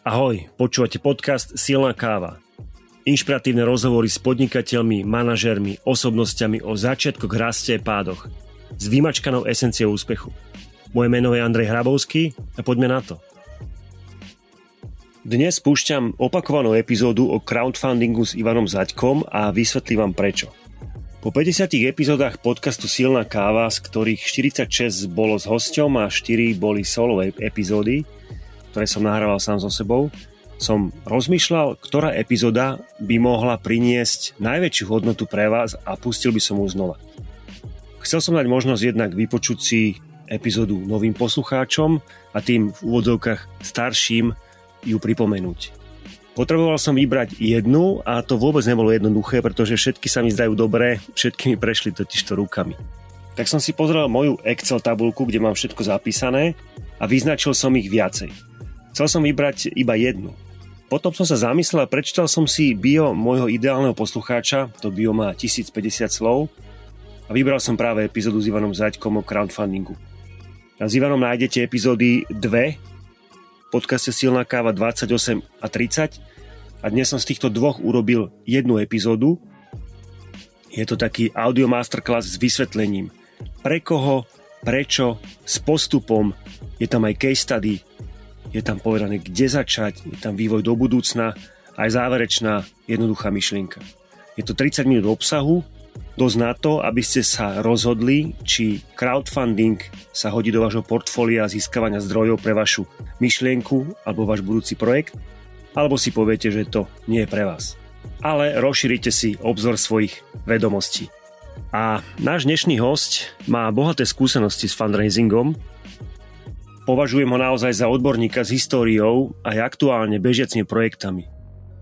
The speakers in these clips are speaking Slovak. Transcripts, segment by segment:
Ahoj, počúvate podcast Silná káva. Inšpiratívne rozhovory s podnikateľmi, manažermi, osobnosťami o začiatkoch, raste a pádoch. S vymačkanou esenciou úspechu. Moje meno je Andrej Hrabovský a poďme na to. Dnes spúšťam opakovanú epizódu o crowdfundingu s Ivanom Zaďkom a vysvetlím vám prečo. Po 50 epizódach podcastu Silná káva, z ktorých 46 bolo s hosťom a 4 boli solo epizódy, ktoré som nahrával sám so sebou, som rozmýšľal, ktorá epizóda by mohla priniesť najväčšiu hodnotu pre vás a pustil by som ju znova. Chcel som dať možnosť jednak vypočuť si epizódu novým poslucháčom a tým v úvodzovkách starším ju pripomenúť. Potreboval som vybrať jednu a to vôbec nebolo jednoduché, pretože všetky sa mi zdajú dobré, všetky mi prešli totižto rukami. Tak som si pozrel moju Excel tabulku, kde mám všetko zapísané a vyznačil som ich viacej. Chcel som vybrať iba jednu. Potom som sa zamyslel a prečítal som si bio môjho ideálneho poslucháča, to bio má 1050 slov, a vybral som práve epizódu s Ivanom Zaďkom o crowdfundingu. A s Ivanom nájdete epizódy 2, podcaste Silná káva 28 a 30 a dnes som z týchto dvoch urobil jednu epizódu. Je to taký audio masterclass s vysvetlením, pre koho, prečo, s postupom, je tam aj case study, je tam povedané, kde začať, je tam vývoj do budúcna, aj záverečná jednoduchá myšlienka. Je to 30 minút obsahu, dosť na to, aby ste sa rozhodli, či crowdfunding sa hodí do vášho portfólia získavania zdrojov pre vašu myšlienku alebo váš budúci projekt, alebo si poviete, že to nie je pre vás. Ale rozšírite si obzor svojich vedomostí. A náš dnešný host má bohaté skúsenosti s fundraisingom, Považujem ho naozaj za odborníka s históriou aj aktuálne bežiacimi projektami.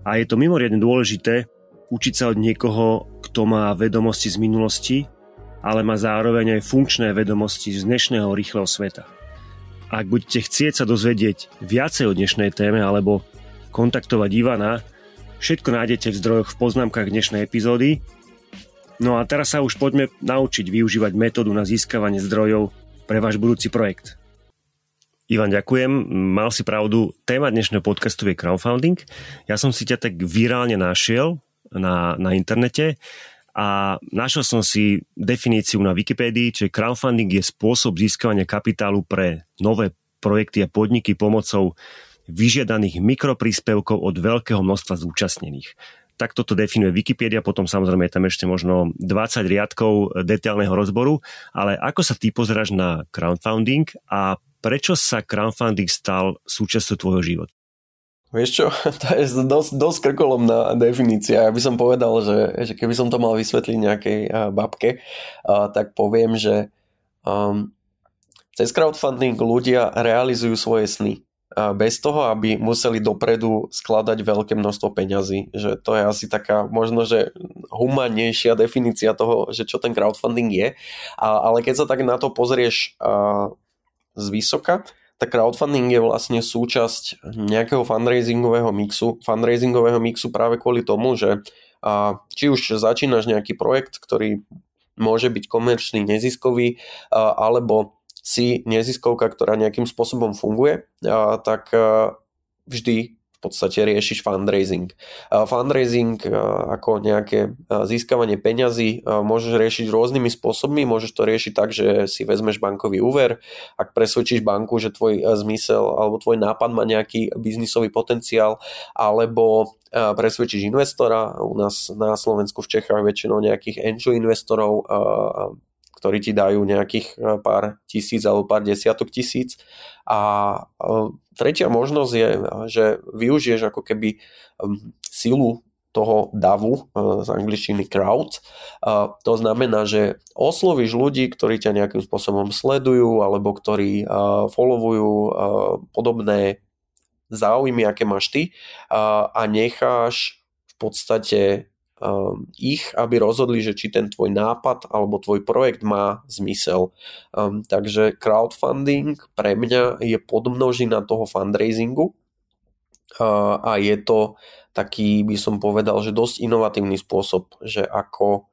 A je to mimoriadne dôležité učiť sa od niekoho, kto má vedomosti z minulosti, ale má zároveň aj funkčné vedomosti z dnešného rýchleho sveta. Ak budete chcieť sa dozvedieť viacej o dnešnej téme alebo kontaktovať Ivana, všetko nájdete v zdrojoch v poznámkach dnešnej epizódy. No a teraz sa už poďme naučiť využívať metódu na získavanie zdrojov pre váš budúci projekt. Ivan, ďakujem. Mal si pravdu. Téma dnešného podcastu je crowdfunding. Ja som si ťa tak virálne našiel na, na internete a našiel som si definíciu na Wikipédii, že crowdfunding je spôsob získavania kapitálu pre nové projekty a podniky pomocou vyžiadaných mikropríspevkov od veľkého množstva zúčastnených. Tak toto definuje Wikipedia, potom samozrejme je tam ešte možno 20 riadkov detailného rozboru, ale ako sa ty pozeráš na crowdfunding a prečo sa crowdfunding stal súčasťou tvojho života? Vieš čo, to je dosť, dosť krkolomná definícia. Ja by som povedal, že, že keby som to mal vysvetliť nejakej uh, babke, uh, tak poviem, že um, cez crowdfunding ľudia realizujú svoje sny. Uh, bez toho, aby museli dopredu skladať veľké množstvo peňazí. Že to je asi taká možno, že humánnejšia definícia toho, že čo ten crowdfunding je. A, ale keď sa tak na to pozrieš uh, z tak crowdfunding je vlastne súčasť nejakého fundraisingového mixu, fundraisingového mixu práve kvôli tomu, že a, či už začínaš nejaký projekt, ktorý môže byť komerčný, neziskový, a, alebo si neziskovka, ktorá nejakým spôsobom funguje, a, tak a, vždy v podstate riešiš fundraising. Fundraising ako nejaké získavanie peňazí môžeš riešiť rôznymi spôsobmi. Môžeš to riešiť tak, že si vezmeš bankový úver, ak presvedčíš banku, že tvoj zmysel alebo tvoj nápad má nejaký biznisový potenciál, alebo presvedčíš investora. U nás na Slovensku, v Čechách väčšinou nejakých angel investorov ktorí ti dajú nejakých e, pár tisíc alebo pár desiatok tisíc. A e, tretia možnosť je, že využiješ ako keby silu toho davu e, z angličtiny crowd. To znamená, že oslovíš ľudí, ktorí ťa nejakým spôsobom sledujú alebo ktorí followujú podobné záujmy, aké máš ty a necháš v podstate um, ich, aby rozhodli, že či ten tvoj nápad alebo tvoj projekt má zmysel. Um, takže crowdfunding pre mňa je podmnožina toho fundraisingu uh, a je to taký, by som povedal, že dosť inovatívny spôsob, že ako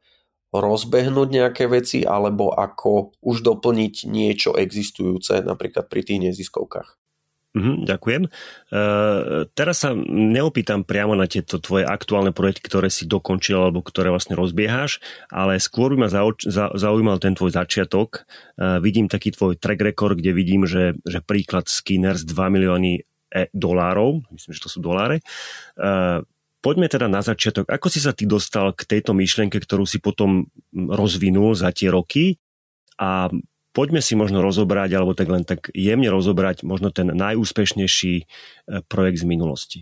rozbehnúť nejaké veci alebo ako už doplniť niečo existujúce napríklad pri tých neziskovkách. Mhm, ďakujem. Uh, teraz sa neopýtam priamo na tieto tvoje aktuálne projekty, ktoré si dokončil alebo ktoré vlastne rozbieháš, ale skôr by ma zau, za, zaujímal ten tvoj začiatok. Uh, vidím taký tvoj track record, kde vidím, že, že príklad Skinners 2 milióny e- dolárov, myslím, že to sú doláre. Uh, poďme teda na začiatok. Ako si sa ty dostal k tejto myšlienke, ktorú si potom rozvinul za tie roky a poďme si možno rozobrať, alebo tak len tak jemne rozobrať možno ten najúspešnejší e, projekt z minulosti.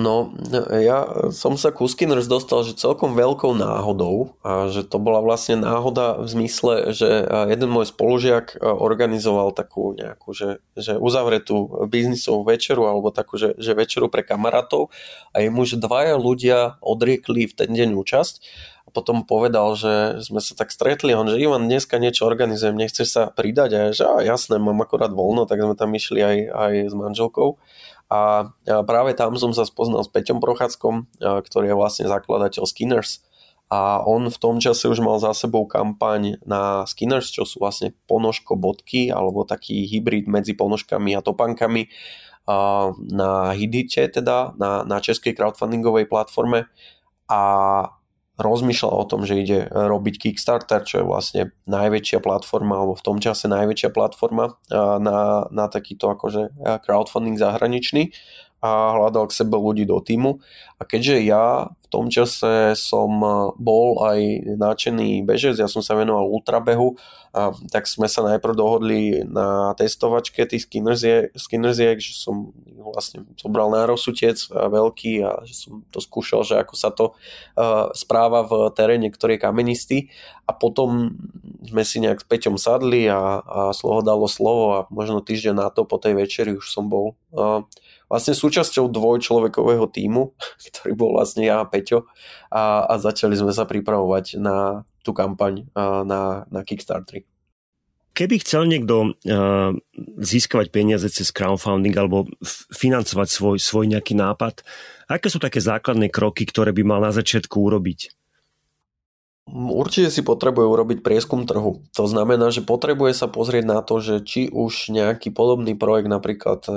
No, ja som sa ku Skinners dostal, že celkom veľkou náhodou a že to bola vlastne náhoda v zmysle, že jeden môj spolužiak e, organizoval takú nejakú, že, že uzavretú biznisovú večeru alebo takú, že, že večeru pre kamarátov a jemu, že dvaja ľudia odriekli v ten deň účasť potom povedal, že sme sa tak stretli, on, že Ivan, dneska niečo organizujem, nechceš sa pridať? A ja, že á, jasné, mám akorát voľno, tak sme tam išli aj, aj s manželkou. A práve tam som sa spoznal s Peťom Prochádzkom, ktorý je vlastne zakladateľ Skinners. A on v tom čase už mal za sebou kampaň na Skinners, čo sú vlastne ponožko bodky, alebo taký hybrid medzi ponožkami a topankami na Hidite, teda na, na českej crowdfundingovej platforme. A rozmýšľal o tom, že ide robiť Kickstarter, čo je vlastne najväčšia platforma, alebo v tom čase najväčšia platforma na, na takýto akože crowdfunding zahraničný a hľadal k sebe ľudí do týmu. A keďže ja v tom čase som bol aj náčený bežec, ja som sa venoval ultrabehu, a tak sme sa najprv dohodli na testovačke tých skinnersiek, že som vlastne zobral nárosutec veľký a že som to skúšal, že ako sa to uh, správa v teréne, ktorý je kamenistý a potom sme si nejak s Peťom sadli a, a slovo dalo slovo a možno týždeň na to po tej večeri už som bol uh, vlastne súčasťou dvojčlovekového týmu, ktorý bol vlastne ja a Peťo a, a začali sme sa pripravovať na tú kampaň na, na Kickstarter. Keby chcel niekto uh, získavať peniaze cez crowdfunding alebo financovať svoj, svoj nejaký nápad, aké sú také základné kroky, ktoré by mal na začiatku urobiť? Určite si potrebuje urobiť prieskum trhu. To znamená, že potrebuje sa pozrieť na to, že či už nejaký podobný projekt napríklad e,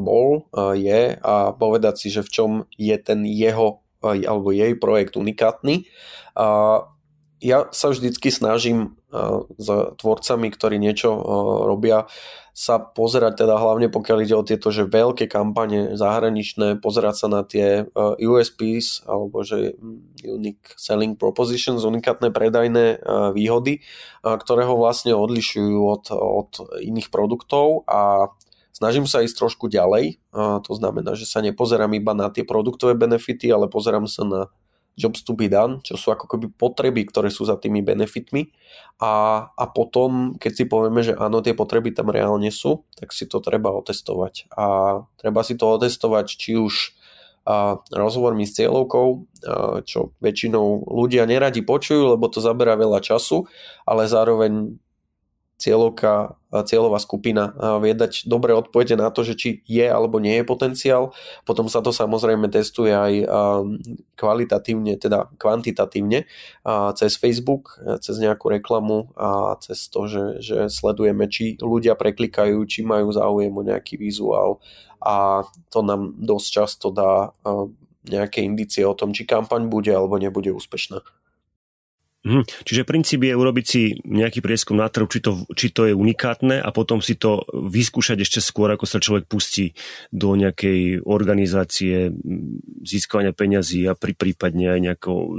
bol, e, je a povedať si, že v čom je ten jeho e, alebo jej projekt unikátny. Ja sa vždycky snažím s tvorcami, ktorí niečo robia, sa pozerať teda hlavne pokiaľ ide o tieto že veľké kampane zahraničné, pozerať sa na tie uh, USPs alebo že mm, Unique Selling Propositions, unikátne predajné uh, výhody, uh, ktoré ho vlastne odlišujú od, od iných produktov a snažím sa ísť trošku ďalej. Uh, to znamená, že sa nepozerám iba na tie produktové benefity, ale pozerám sa na jobs to be done, čo sú ako keby potreby, ktoré sú za tými benefitmi. A, a potom, keď si povieme, že áno, tie potreby tam reálne sú, tak si to treba otestovať. A treba si to otestovať či už a rozhovormi s cieľovkou, čo väčšinou ľudia neradi počujú, lebo to zaberá veľa času, ale zároveň cieľovka, cieľová skupina vie dať dobré odpovede na to, že či je alebo nie je potenciál. Potom sa to samozrejme testuje aj kvalitatívne, teda kvantitatívne cez Facebook, cez nejakú reklamu a cez to, že, že sledujeme, či ľudia preklikajú, či majú záujem o nejaký vizuál a to nám dosť často dá nejaké indície o tom, či kampaň bude alebo nebude úspešná. Mhm. Čiže princíp je urobiť si nejaký prieskum na trhu, či to, či to je unikátne a potom si to vyskúšať ešte skôr, ako sa človek pustí do nejakej organizácie získavania peňazí a pri, prípadne aj nejakou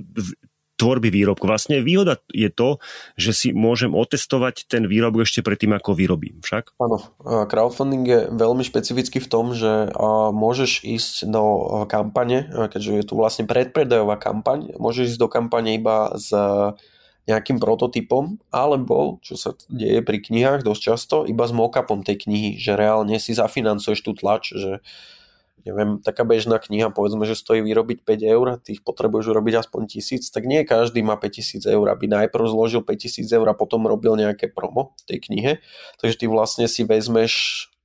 tvorby výrobku. Vlastne výhoda je to, že si môžem otestovať ten výrobok ešte predtým, ako vyrobím. Však? Áno, crowdfunding je veľmi špecifický v tom, že môžeš ísť do kampane, keďže je tu vlastne predpredajová kampaň, môžeš ísť do kampane iba s nejakým prototypom, alebo, čo sa deje pri knihách dosť často, iba s mockupom tej knihy, že reálne si zafinancuješ tú tlač, že neviem, taká bežná kniha, povedzme, že stojí vyrobiť 5 eur, ty ich potrebuješ urobiť aspoň 1000, tak nie každý má 5000 eur, aby najprv zložil 5000 eur a potom robil nejaké promo v tej knihe. Takže ty vlastne si vezmeš,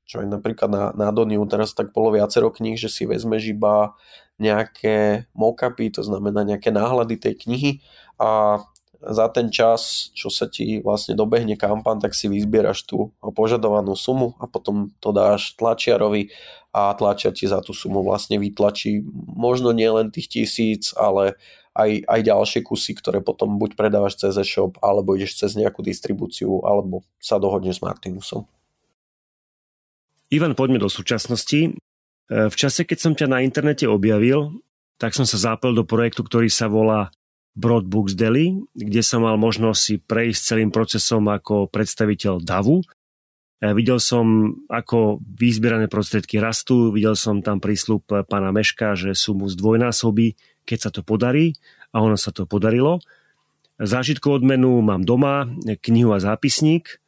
čo aj napríklad na, na Doniu teraz tak bolo viacero kníh, že si vezmeš iba nejaké mockupy, to znamená nejaké náhľady tej knihy a za ten čas, čo sa ti vlastne dobehne kampan, tak si vyzbieraš tú požadovanú sumu a potom to dáš tlačiarovi a tlačia ti za tú sumu vlastne vytlačí možno nie len tých tisíc, ale aj, aj ďalšie kusy, ktoré potom buď predávaš cez e-shop, alebo ideš cez nejakú distribúciu, alebo sa dohodneš s Martinusom. Ivan, poďme do súčasnosti. E, v čase, keď som ťa na internete objavil, tak som sa zapel do projektu, ktorý sa volá Broadbooks Delhi, kde som mal možnosť si prejsť celým procesom ako predstaviteľ DAVu. Ja videl som, ako vyzbierané prostriedky rastú, videl som tam prísľub pána Meška, že sú mu zdvojnásobí, keď sa to podarí a ono sa to podarilo. Zážitku odmenu mám doma, knihu a zápisník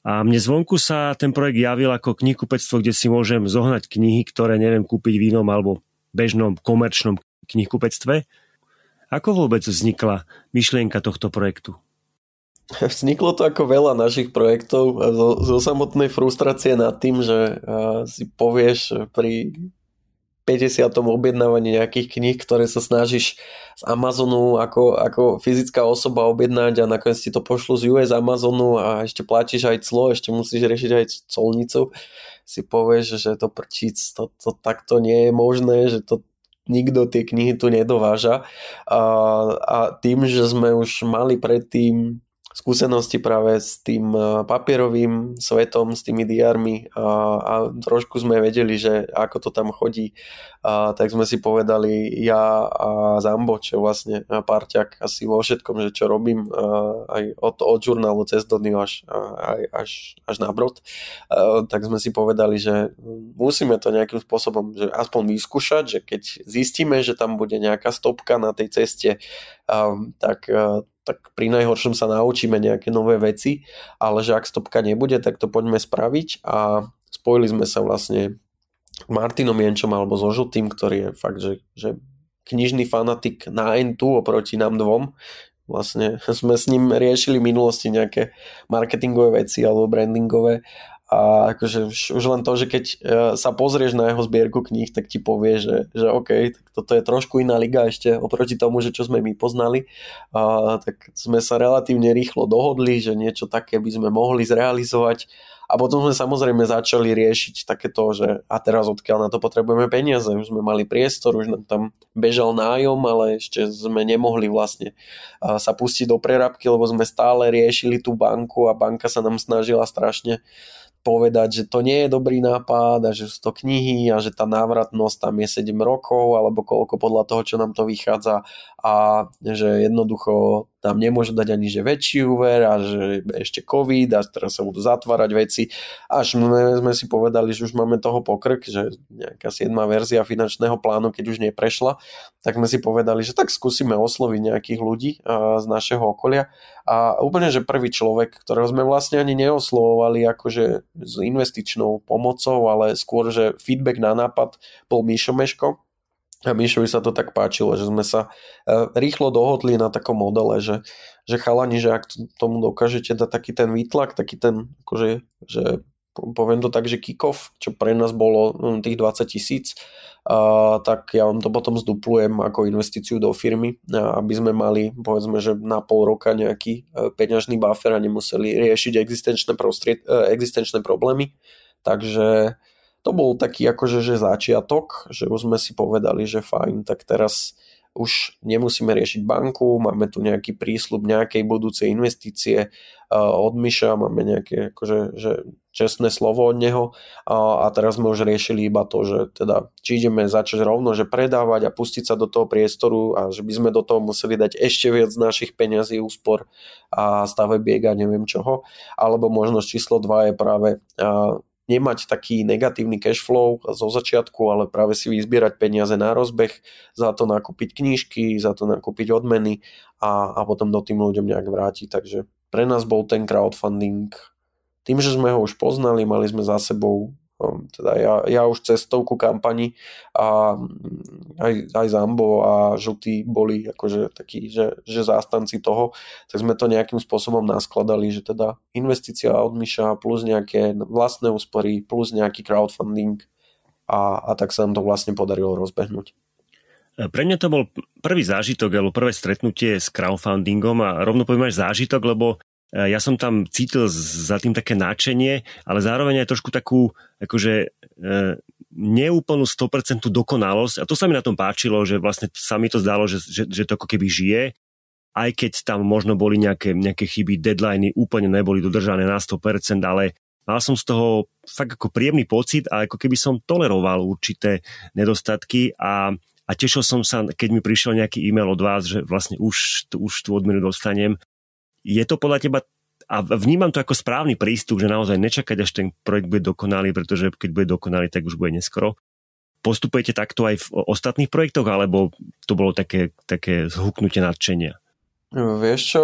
a mne zvonku sa ten projekt javil ako knihkupectvo, kde si môžem zohnať knihy, ktoré neviem kúpiť v inom alebo bežnom komerčnom knihkupectve. Ako vôbec vznikla myšlienka tohto projektu? Vzniklo to ako veľa našich projektov zo, zo samotnej frustrácie nad tým, že si povieš pri 50. objednávaní nejakých kníh, ktoré sa snažíš z Amazonu ako, ako fyzická osoba objednať a nakoniec ti to pošlu z US Amazonu a ešte platíš aj clo, ešte musíš riešiť aj colnicu, si povieš, že to prčíc, to, to takto nie je možné, že to nikto tie knihy tu nedováža. A, a tým, že sme už mali predtým skúsenosti práve s tým e, papierovým svetom, s tými diarmi a, a trošku sme vedeli, že ako to tam chodí, a, tak sme si povedali ja a Zambo, čo vlastne parťak asi vo všetkom, že čo robím a, aj od, od žurnálu cez Doniu až, až, až na brod, a, tak sme si povedali, že musíme to nejakým spôsobom že aspoň vyskúšať, že keď zistíme, že tam bude nejaká stopka na tej ceste, a, tak tak pri najhoršom sa naučíme nejaké nové veci, ale že ak stopka nebude, tak to poďme spraviť a spojili sme sa vlastne Martinom Jenčom alebo so Žltým, ktorý je fakt, že, že knižný fanatik na N2 oproti nám dvom. Vlastne sme s ním riešili v minulosti nejaké marketingové veci alebo brandingové a akože už len to, že keď e, sa pozrieš na jeho zbierku kníh, tak ti povie, že, že OK, tak toto je trošku iná liga ešte oproti tomu, že čo sme my poznali. A, tak sme sa relatívne rýchlo dohodli, že niečo také by sme mohli zrealizovať. A potom sme samozrejme začali riešiť takéto, že a teraz odkiaľ na to potrebujeme peniaze. Už sme mali priestor, už nám tam bežal nájom, ale ešte sme nemohli vlastne sa pustiť do prerábky, lebo sme stále riešili tú banku a banka sa nám snažila strašne povedať, že to nie je dobrý nápad a že sú to knihy a že tá návratnosť tam je 7 rokov alebo koľko podľa toho, čo nám to vychádza a že jednoducho tam nemôžu dať ani že väčší úver a že ešte covid a teraz sa budú zatvárať veci. Až sme si povedali, že už máme toho pokrk, že nejaká 7. verzia finančného plánu, keď už neprešla, tak sme si povedali, že tak skúsime osloviť nejakých ľudí z našeho okolia a úplne, že prvý človek, ktorého sme vlastne ani neoslovovali akože s investičnou pomocou, ale skôr, že feedback na nápad bol Míšo Meško, a Mišovi sa to tak páčilo, že sme sa e, rýchlo dohodli na takom modele, že, že chalani, že ak tomu dokážete dať taký ten výtlak, taký ten, akože, že poviem to tak, že kick-off, čo pre nás bolo no, tých 20 tisíc, tak ja vám to potom zduplujem ako investíciu do firmy, aby sme mali povedzme, že na pol roka nejaký e, peňažný buffer a nemuseli riešiť existenčné, prostried, e, existenčné problémy. Takže to bol taký akože že začiatok, že už sme si povedali, že fajn, tak teraz už nemusíme riešiť banku, máme tu nejaký prísľub nejakej budúcej investície od Miša, máme nejaké akože, že čestné slovo od neho a, a teraz sme už riešili iba to, že teda či ideme začať rovno, že predávať a pustiť sa do toho priestoru a že by sme do toho museli dať ešte viac našich peňazí, úspor a stavebiek a neviem čoho, alebo možnosť číslo 2 je práve nemať taký negatívny cash flow zo začiatku, ale práve si vyzbierať peniaze na rozbeh, za to nakúpiť knížky, za to nakúpiť odmeny a, a potom do tým ľuďom nejak vrátiť. Takže pre nás bol ten crowdfunding tým, že sme ho už poznali, mali sme za sebou teda ja, ja už cestovku kampani a mm, aj, aj Zambo a Žutý boli akože takí, že, že zástanci toho, tak sme to nejakým spôsobom naskladali, že teda investícia od Miša plus nejaké vlastné úspory plus nejaký crowdfunding a, a tak sa nám to vlastne podarilo rozbehnúť. Pre mňa to bol prvý zážitok, alebo prvé stretnutie s crowdfundingom a rovno poviem aj zážitok, lebo e, ja som tam cítil za tým také náčenie, ale zároveň aj trošku takú akože e, neúplnú 100% dokonalosť a to sa mi na tom páčilo, že vlastne sa mi to zdalo, že, že, že to ako keby žije, aj keď tam možno boli nejaké, nejaké chyby, deadliny úplne neboli dodržané na 100%, ale mal som z toho fakt ako príjemný pocit a ako keby som toleroval určité nedostatky a a tešil som sa, keď mi prišiel nejaký e-mail od vás, že vlastne už, už tú odmenu dostanem. Je to podľa teba a vnímam to ako správny prístup, že naozaj nečakať, až ten projekt bude dokonalý, pretože keď bude dokonalý, tak už bude neskoro. Postupujete takto aj v ostatných projektoch, alebo to bolo také, také zhuknutie nadšenia? Vieš čo,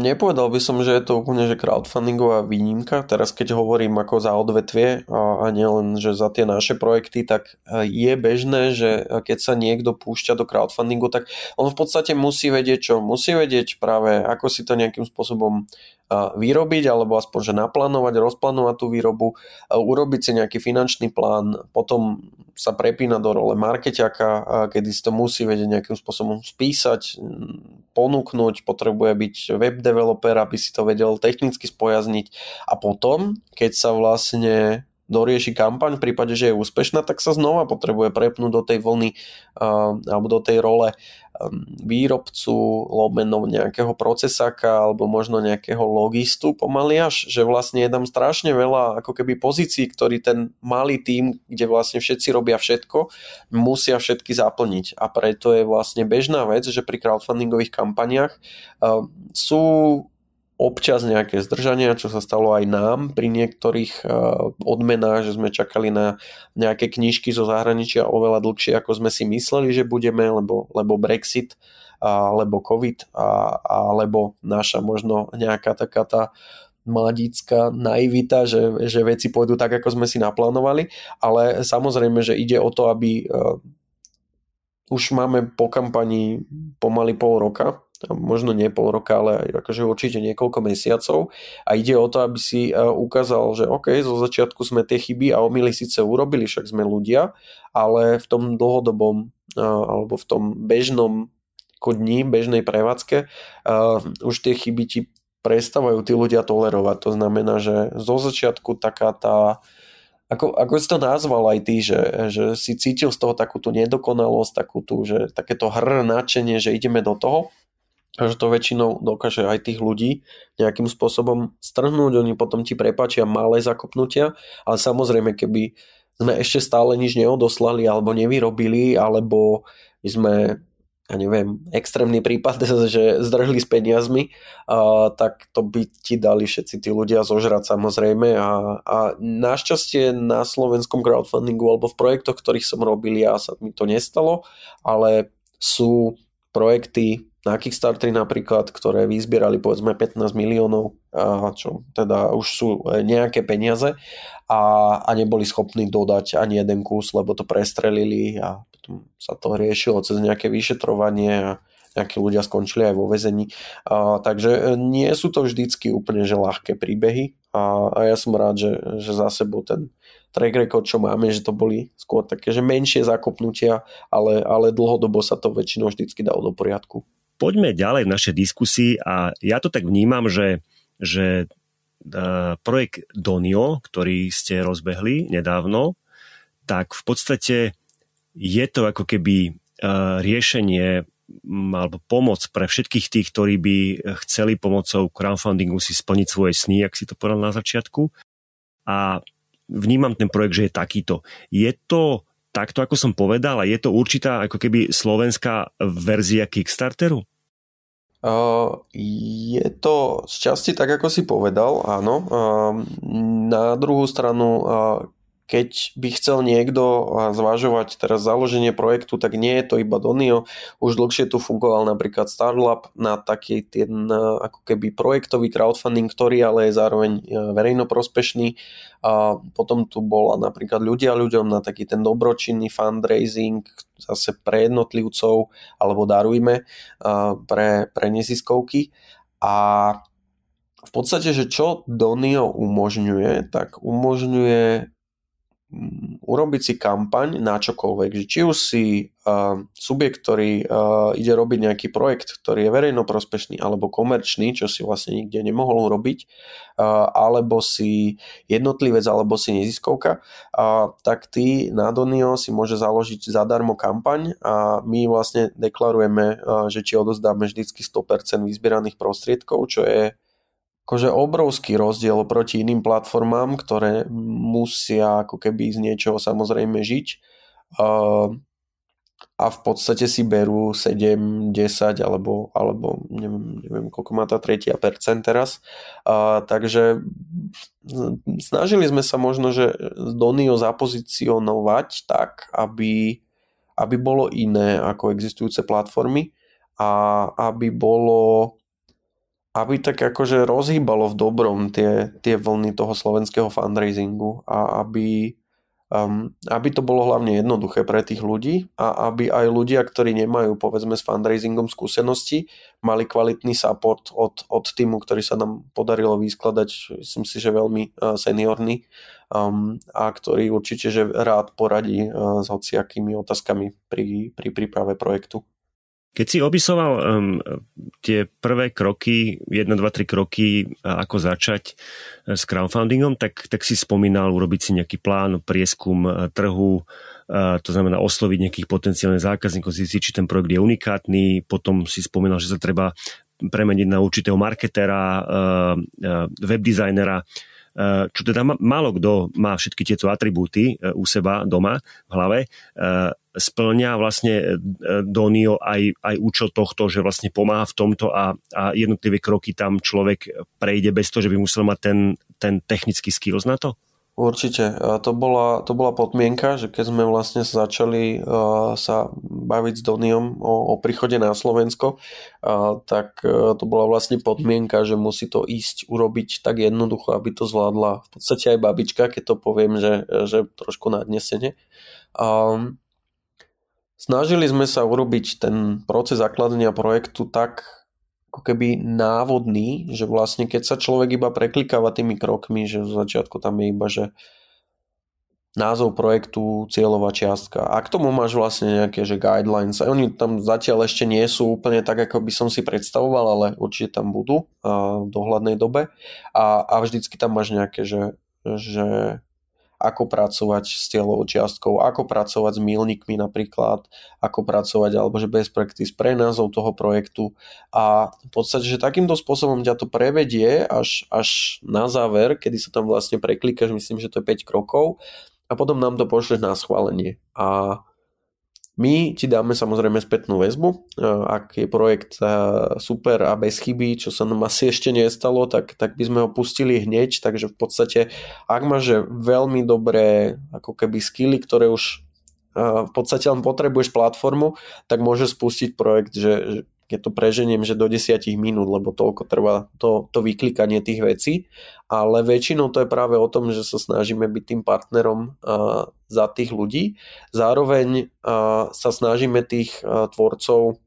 nepovedal by som, že je to úplne že crowdfundingová výnimka. Teraz keď hovorím ako za odvetvie a, a nielen, že za tie naše projekty, tak e, je bežné, že keď sa niekto púšťa do crowdfundingu, tak on v podstate musí vedieť čo? Musí vedieť práve, ako si to nejakým spôsobom vyrobiť, alebo aspoň, že naplánovať, rozplánovať tú výrobu, urobiť si nejaký finančný plán, potom sa prepína do role markeťaka, kedy si to musí vedieť nejakým spôsobom spísať, ponúknuť, potrebuje byť web developer, aby si to vedel technicky spojazniť a potom, keď sa vlastne dorieši kampaň, v prípade, že je úspešná, tak sa znova potrebuje prepnúť do tej vlny alebo do tej role um, výrobcu, lomeno nejakého procesáka alebo možno nejakého logistu pomaly až, že vlastne je tam strašne veľa ako keby pozícií, ktorý ten malý tým, kde vlastne všetci robia všetko, musia všetky zaplniť. A preto je vlastne bežná vec, že pri crowdfundingových kampaniach uh, sú občas nejaké zdržania, čo sa stalo aj nám pri niektorých eh, odmenách, že sme čakali na nejaké knižky zo zahraničia oveľa dlhšie, ako sme si mysleli, že budeme, lebo, lebo Brexit, alebo COVID, alebo naša možno nejaká taká tá mladícka naivita, že, že veci pôjdu tak, ako sme si naplánovali, ale samozrejme, že ide o to, aby uh, už máme po kampani pomaly pol roka, možno nie pol roka, ale akože určite niekoľko mesiacov a ide o to, aby si e, ukázal, že OK, zo začiatku sme tie chyby a omily síce urobili, však sme ľudia, ale v tom dlhodobom e, alebo v tom bežnom dní, bežnej prevádzke uh, už tie chyby ti prestávajú tí ľudia tolerovať. To znamená, že zo začiatku taká tá ako, ako si to nazval aj ty, že, že si cítil z toho takú tú nedokonalosť, takú tú, že takéto hr že ideme do toho že to väčšinou dokáže aj tých ľudí nejakým spôsobom strhnúť, oni potom ti prepačia malé zakopnutia, ale samozrejme, keby sme ešte stále nič neodoslali alebo nevyrobili, alebo sme ja neviem, extrémny prípad, že zdrhli s peniazmi, a, tak to by ti dali všetci tí ľudia zožrať samozrejme. A, a našťastie na slovenskom crowdfundingu alebo v projektoch, ktorých som robil ja sa mi to nestalo, ale sú projekty na Kickstartery napríklad, ktoré vyzbierali povedzme 15 miliónov, čo teda už sú e, nejaké peniaze a, a neboli schopní dodať ani jeden kus, lebo to prestrelili a potom sa to riešilo cez nejaké vyšetrovanie a nejakí ľudia skončili aj vo vezení. A, takže e, nie sú to vždycky úplne že ľahké príbehy a, a ja som rád, že, že za sebou ten track record, čo máme, že to boli skôr také, že menšie zakopnutia, ale, ale dlhodobo sa to väčšinou vždycky dalo do poriadku poďme ďalej v našej diskusii a ja to tak vnímam, že, že uh, projekt Donio, ktorý ste rozbehli nedávno, tak v podstate je to ako keby uh, riešenie alebo pomoc pre všetkých tých, ktorí by chceli pomocou crowdfundingu si splniť svoje sny, ak si to povedal na začiatku. A vnímam ten projekt, že je takýto. Je to takto, ako som povedal, a je to určitá ako keby slovenská verzia Kickstarteru? Uh, je to z časti tak, ako si povedal, áno. Uh, na druhú stranu, uh, keď by chcel niekto zvažovať teraz založenie projektu, tak nie je to iba Donio. Už dlhšie tu fungoval napríklad Starlab na taký ten ako keby projektový crowdfunding, ktorý ale je zároveň verejnoprospešný. A potom tu bola napríklad ľudia ľuďom na taký ten dobročinný fundraising zase pre jednotlivcov alebo darujme pre, pre neziskovky. A v podstate, že čo Donio umožňuje, tak umožňuje urobiť si kampaň na čokoľvek. Či už si uh, subjekt, ktorý uh, ide robiť nejaký projekt, ktorý je verejnoprospešný alebo komerčný, čo si vlastne nikde nemohol urobiť, uh, alebo si jednotlivec, alebo si neziskovka, uh, tak ty na Donio si môže založiť zadarmo kampaň a my vlastne deklarujeme, uh, že či odozdáme vždycky 100% vyzbieraných prostriedkov, čo je akože obrovský rozdiel proti iným platformám, ktoré musia ako keby z niečoho samozrejme žiť a v podstate si berú 7, 10 alebo, alebo neviem, neviem koľko má tá tretia percent teraz. A, takže snažili sme sa možno, že Donio zapozicionovať tak, aby, aby bolo iné ako existujúce platformy a aby bolo aby tak akože rozhýbalo v dobrom tie, tie vlny toho slovenského fundraisingu a aby, um, aby to bolo hlavne jednoduché pre tých ľudí a aby aj ľudia, ktorí nemajú povedzme s fundraisingom skúsenosti, mali kvalitný support od, od týmu, ktorý sa nám podarilo vyskladať, myslím si, že veľmi uh, seniorný um, a ktorý určite že rád poradí uh, s hociakými otázkami pri, pri príprave projektu. Keď si opisoval um, tie prvé kroky, 1, 2, 3 kroky, ako začať e, s crowdfundingom, tak, tak si spomínal urobiť si nejaký plán, prieskum e, trhu, uh, to znamená osloviť nejakých potenciálnych zákazníkov, zistiť, či ten projekt je unikátny, potom si spomínal, že sa treba premeniť na určitého marketera, webdesignera, čo teda málo kto má všetky tieto atribúty u seba doma v hlave splňa vlastne Donio aj, aj účel tohto, že vlastne pomáha v tomto a, a jednotlivé kroky tam človek prejde bez toho, že by musel mať ten, ten technický skills na to? Určite. To bola, to bola podmienka, že keď sme vlastne začali sa baviť s Doniom o, o príchode na Slovensko, tak uh, to bola vlastne podmienka, že musí to ísť urobiť tak jednoducho, aby to zvládla v podstate aj babička, keď to poviem, že, že trošku nadnesene. Snažili sme sa urobiť ten proces zakladania projektu tak ako keby návodný, že vlastne keď sa človek iba preklikáva tými krokmi, že v začiatku tam je iba, že názov projektu, cieľová čiastka. A k tomu máš vlastne nejaké že guidelines. A oni tam zatiaľ ešte nie sú úplne tak, ako by som si predstavoval, ale určite tam budú v dohľadnej dobe. A, a vždycky tam máš nejaké, že, že ako pracovať s cieľovou čiastkou, ako pracovať s milníkmi napríklad, ako pracovať alebo že best practice pre názov toho projektu a v podstate, že takýmto spôsobom ťa to prevedie až, až na záver, kedy sa tam vlastne preklikáš, myslím, že to je 5 krokov a potom nám to pošleš na schválenie. A my ti dáme samozrejme spätnú väzbu, e, ak je projekt e, super a bez chyby, čo sa nám asi ešte nestalo, tak, tak by sme ho pustili hneď, takže v podstate ak máš veľmi dobré ako keby skily, ktoré už e, v podstate len potrebuješ platformu, tak môžeš spustiť projekt, že, keď to preženiem, že do 10 minút, lebo toľko trvá to, to vyklikanie tých vecí, ale väčšinou to je práve o tom, že sa snažíme byť tým partnerom uh, za tých ľudí. Zároveň uh, sa snažíme tých uh, tvorcov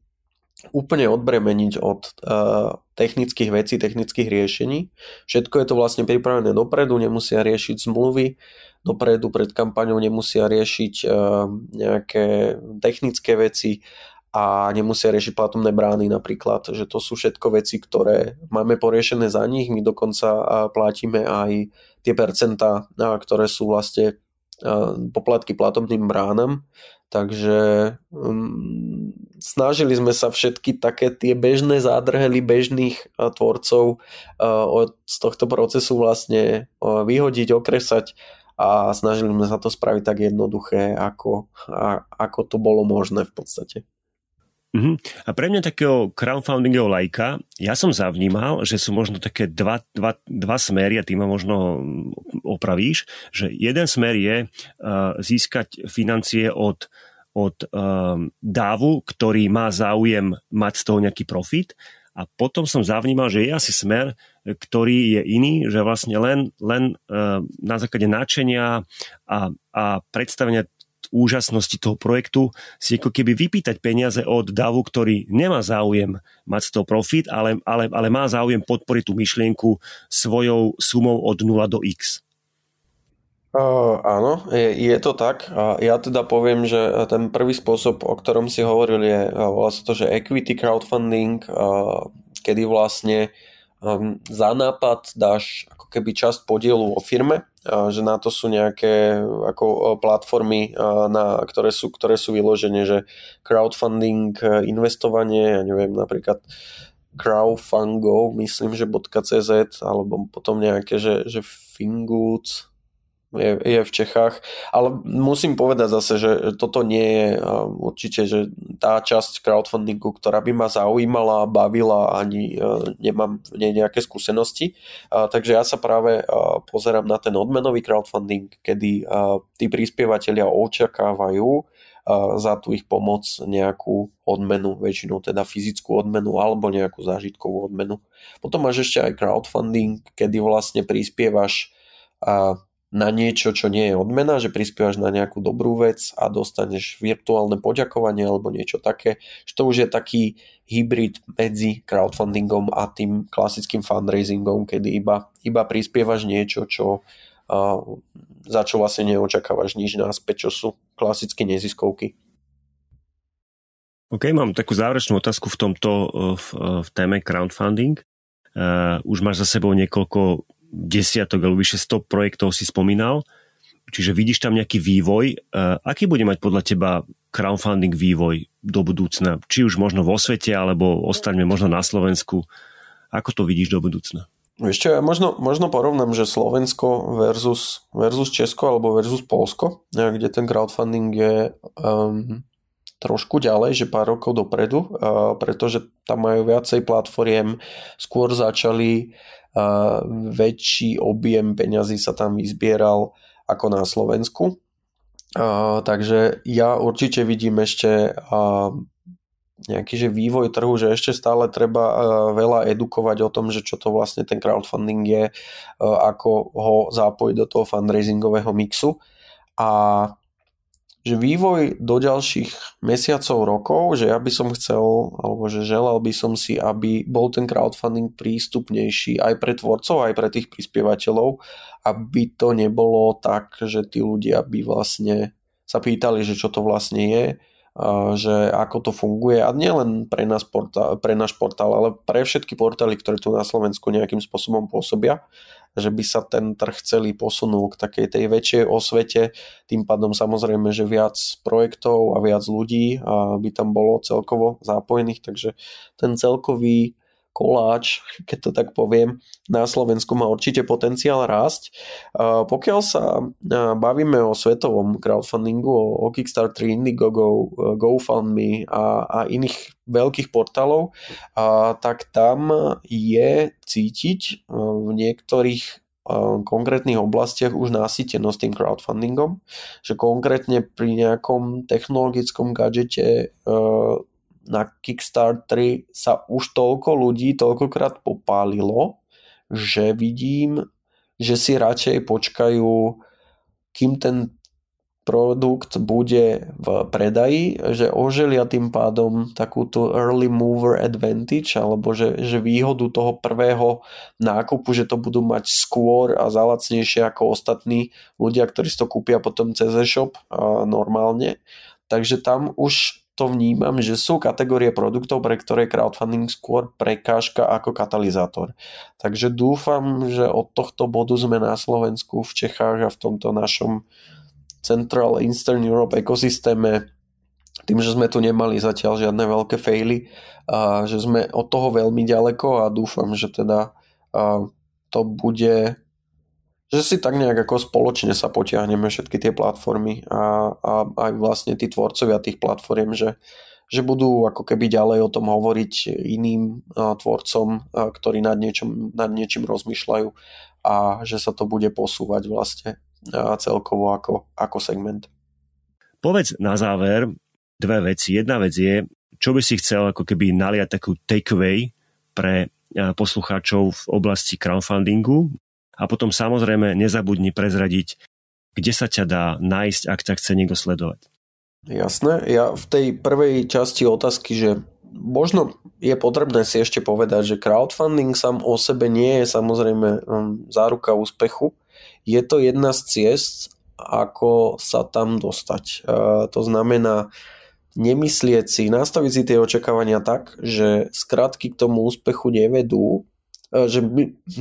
úplne odbremeniť od uh, technických vecí, technických riešení. Všetko je to vlastne pripravené dopredu, nemusia riešiť zmluvy, dopredu pred kampaňou nemusia riešiť uh, nejaké technické veci a nemusia riešiť platobné brány napríklad, že to sú všetko veci, ktoré máme poriešené za nich, my dokonca platíme aj tie percentá, ktoré sú vlastne poplatky platobným bránam, takže um, snažili sme sa všetky také tie bežné zádrhely bežných tvorcov uh, z tohto procesu vlastne uh, vyhodiť, okresať a snažili sme sa to spraviť tak jednoduché, ako, a, ako to bolo možné v podstate. Uh-huh. A pre mňa takého crowdfundingového lajka, ja som zavnímal, že sú možno také dva, dva, dva smery a ty ma možno opravíš, že jeden smer je uh, získať financie od, od uh, dávu, ktorý má záujem mať z toho nejaký profit a potom som zavnímal, že je asi smer, ktorý je iný, že vlastne len, len uh, na základe náčenia a, a predstavenia úžasnosti toho projektu si ako keby vypýtať peniaze od davu, ktorý nemá záujem mať z toho profit, ale, ale, ale má záujem podporiť tú myšlienku svojou sumou od 0 do x. Uh, áno, je, je to tak. Ja teda poviem, že ten prvý spôsob, o ktorom si hovoril, je volá sa to, že equity crowdfunding, uh, kedy vlastne um, za nápad dáš keby časť podielu o firme, že na to sú nejaké ako platformy, uh, na, ktoré, sú, ktoré sú vyložené, že crowdfunding, investovanie, ja neviem, napríklad crowdfungo, myslím, že .cz, alebo potom nejaké, že, že Fingoods, je, je v Čechách, ale musím povedať zase, že toto nie je určite že tá časť crowdfundingu, ktorá by ma zaujímala, bavila, ani e, nemám nie nejaké skúsenosti. Takže ja sa práve pozerám na ten odmenový crowdfunding, kedy tí prispievateľia očakávajú za tú ich pomoc nejakú odmenu, väčšinou teda fyzickú odmenu alebo nejakú zážitkovú odmenu. Potom máš ešte aj crowdfunding, kedy vlastne prispievaš na niečo, čo nie je odmena, že prispievaš na nejakú dobrú vec a dostaneš virtuálne poďakovanie alebo niečo také, že to už je taký hybrid medzi crowdfundingom a tým klasickým fundraisingom, kedy iba, iba prispievaš niečo, čo, uh, za čo vlastne neočakávaš nič náspäť, čo sú klasické neziskovky. OK, mám takú záverečnú otázku v tomto v, v téme crowdfunding. Uh, už máš za sebou niekoľko desiatok alebo vyše 100 projektov si spomínal, čiže vidíš tam nejaký vývoj. Aký bude mať podľa teba crowdfunding vývoj do budúcna? Či už možno vo svete, alebo ostaňme možno na Slovensku. Ako to vidíš do budúcna? Ešte možno, možno porovnám, že Slovensko versus, versus Česko alebo versus Polsko, kde ten crowdfunding je um, trošku ďalej, že pár rokov dopredu, uh, pretože tam majú viacej platformiem, skôr začali väčší objem peňazí sa tam vyzbieral ako na Slovensku. Takže ja určite vidím ešte nejaký že vývoj trhu, že ešte stále treba veľa edukovať o tom, že čo to vlastne ten crowdfunding je, ako ho zapojiť do toho fundraisingového mixu. A že vývoj do ďalších mesiacov, rokov, že ja by som chcel, alebo že želal by som si, aby bol ten crowdfunding prístupnejší aj pre tvorcov, aj pre tých prispievateľov, aby to nebolo tak, že tí ľudia by vlastne sa pýtali, že čo to vlastne je, že ako to funguje. A nielen pre, nás portál, pre náš portál, ale pre všetky portály, ktoré tu na Slovensku nejakým spôsobom pôsobia že by sa ten trh celý posunul k takej tej väčšej osvete, tým pádom samozrejme, že viac projektov a viac ľudí by tam bolo celkovo zapojených, takže ten celkový koláč, keď to tak poviem, na Slovensku má určite potenciál rásť. Pokiaľ sa bavíme o svetovom crowdfundingu, o Kickstarter, Indiegogo, GoFundMe a, a iných veľkých portálov, tak tam je cítiť v niektorých konkrétnych oblastiach už nasytenosť tým crowdfundingom, že konkrétne pri nejakom technologickom gadžete na Kickstarteri sa už toľko ľudí toľkokrát popálilo, že vidím, že si radšej počkajú, kým ten produkt bude v predaji, že oželia tým pádom takúto early mover advantage, alebo že, že výhodu toho prvého nákupu, že to budú mať skôr a zalacnejšie ako ostatní ľudia, ktorí si to kúpia potom cez e-shop normálne. Takže tam už to vnímam, že sú kategórie produktov, pre ktoré crowdfunding skôr prekážka ako katalizátor. Takže dúfam, že od tohto bodu sme na Slovensku, v Čechách a v tomto našom Central Eastern Europe ekosystéme tým, že sme tu nemali zatiaľ žiadne veľké faily že sme od toho veľmi ďaleko a dúfam, že teda to bude že si tak nejak ako spoločne sa potiahneme všetky tie platformy a, a aj vlastne tí tvorcovia tých platform, že, že budú ako keby ďalej o tom hovoriť iným a, tvorcom, a, ktorí nad, niečom, nad niečím rozmýšľajú a že sa to bude posúvať vlastne a, celkovo ako, ako segment. Povedz na záver dve veci. Jedna vec je, čo by si chcel ako keby naliať takú takeaway pre poslucháčov v oblasti crowdfundingu, a potom samozrejme nezabudni prezradiť, kde sa ťa dá nájsť, ak ťa chce niekto sledovať. Jasné. Ja v tej prvej časti otázky, že možno je potrebné si ešte povedať, že crowdfunding sám o sebe nie je samozrejme um, záruka úspechu. je to jedna z ciest, ako sa tam dostať. To znamená, nemyslieť si, nastaviť si tie očakávania tak, že skratky k tomu úspechu nevedú, že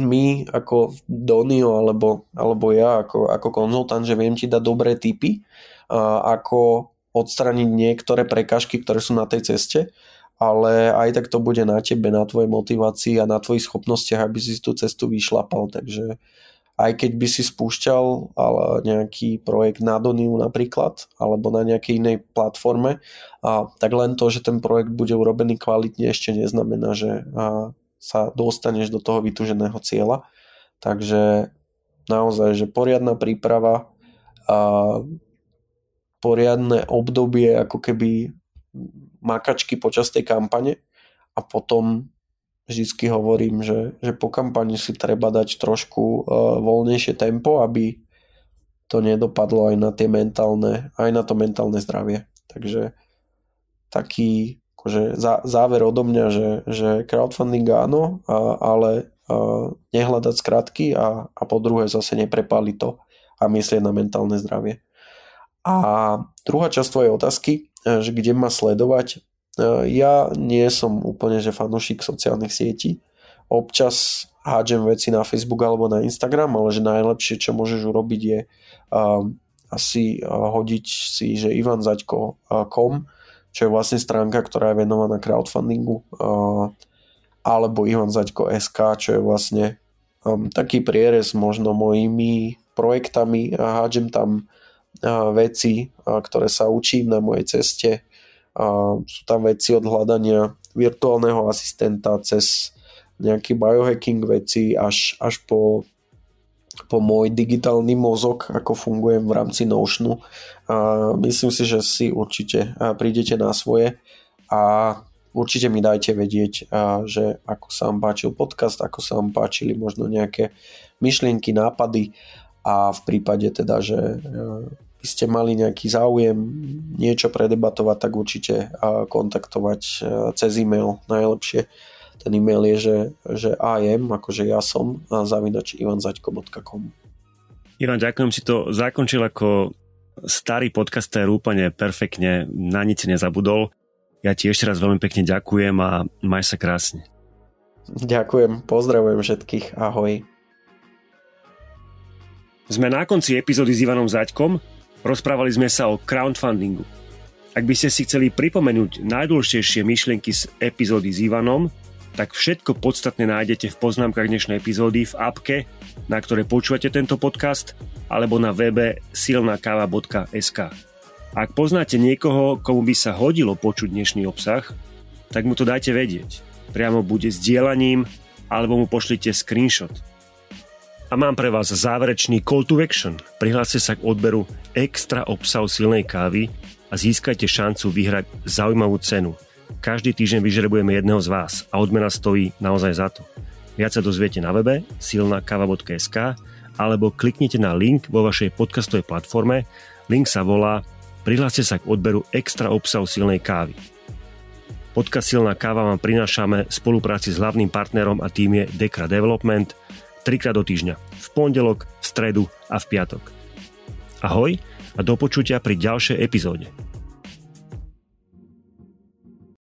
my, ako Donio alebo, alebo ja ako, ako konzultant, že viem ti dať dobré tipy, ako odstraniť niektoré prekažky, ktoré sú na tej ceste, ale aj tak to bude na tebe, na tvojej motivácii a na tvojich schopnostiach, aby si tú cestu vyšlapal. Takže aj keď by si spúšťal ale nejaký projekt na Doniu napríklad, alebo na nejakej inej platforme, a tak len to, že ten projekt bude urobený kvalitne ešte neznamená, že sa dostaneš do toho vytúženého cieľa. Takže naozaj, že poriadna príprava a poriadne obdobie ako keby makačky počas tej kampane a potom vždycky hovorím, že, že po kampani si treba dať trošku uh, voľnejšie tempo, aby to nedopadlo aj na tie mentálne, aj na to mentálne zdravie. Takže taký akože zá, záver odo mňa, že, že crowdfunding áno, a, ale a, nehľadať skratky a, a po druhé zase neprepáli to a myslieť na mentálne zdravie. A druhá časť tvojej otázky, e, že kde ma sledovať, e, ja nie som úplne že fanúšik sociálnych sietí. Občas hádžem veci na Facebook alebo na Instagram, ale že najlepšie, čo môžeš urobiť je uh, asi hodiť si, že ivanzaďko.com, čo je vlastne stránka, ktorá je venovaná crowdfundingu, alebo ivanzaďko.sk, čo je vlastne um, taký prierez možno mojimi projektami a hádžem tam veci, ktoré sa učím na mojej ceste. Sú tam veci od hľadania virtuálneho asistenta cez nejaký biohacking veci až, až po, po môj digitálny mozog, ako fungujem v rámci Notionu. A myslím si, že si určite prídete na svoje a určite mi dajte vedieť, že ako sa vám páčil podcast, ako sa vám páčili možno nejaké myšlienky, nápady a v prípade teda, že by ste mali nejaký záujem niečo predebatovať, tak určite kontaktovať cez e-mail najlepšie. Ten e-mail je, že, že am, akože ja som, zavinač ivanzaďko.com Ivan, ďakujem si to zakončil ako starý podcaster úplne perfektne, na nič nezabudol. Ja ti ešte raz veľmi pekne ďakujem a maj sa krásne. Ďakujem, pozdravujem všetkých, ahoj. Sme na konci epizódy s Ivanom Zaďkom, Rozprávali sme sa o crowdfundingu. Ak by ste si chceli pripomenúť najdôležitejšie myšlienky z epizódy s Ivanom, tak všetko podstatne nájdete v poznámkach dnešnej epizódy v appke, na ktorej počúvate tento podcast, alebo na webe silnakava.sk. Ak poznáte niekoho, komu by sa hodilo počuť dnešný obsah, tak mu to dajte vedieť. Priamo bude sdielaním, alebo mu pošlite screenshot – a mám pre vás záverečný call to action. Prihláste sa k odberu extra obsahu silnej kávy a získajte šancu vyhrať zaujímavú cenu. Každý týždeň vyžrebujeme jedného z vás a odmena stojí naozaj za to. Viac sa dozviete na webe silnakava.sk alebo kliknite na link vo vašej podcastovej platforme. Link sa volá Prihláste sa k odberu extra obsahu silnej kávy. Podcast Silná káva vám prinášame v spolupráci s hlavným partnerom a tým je Dekra Development – trikrát do týždňa. V pondelok, v stredu a v piatok. Ahoj a do počutia pri ďalšej epizóde.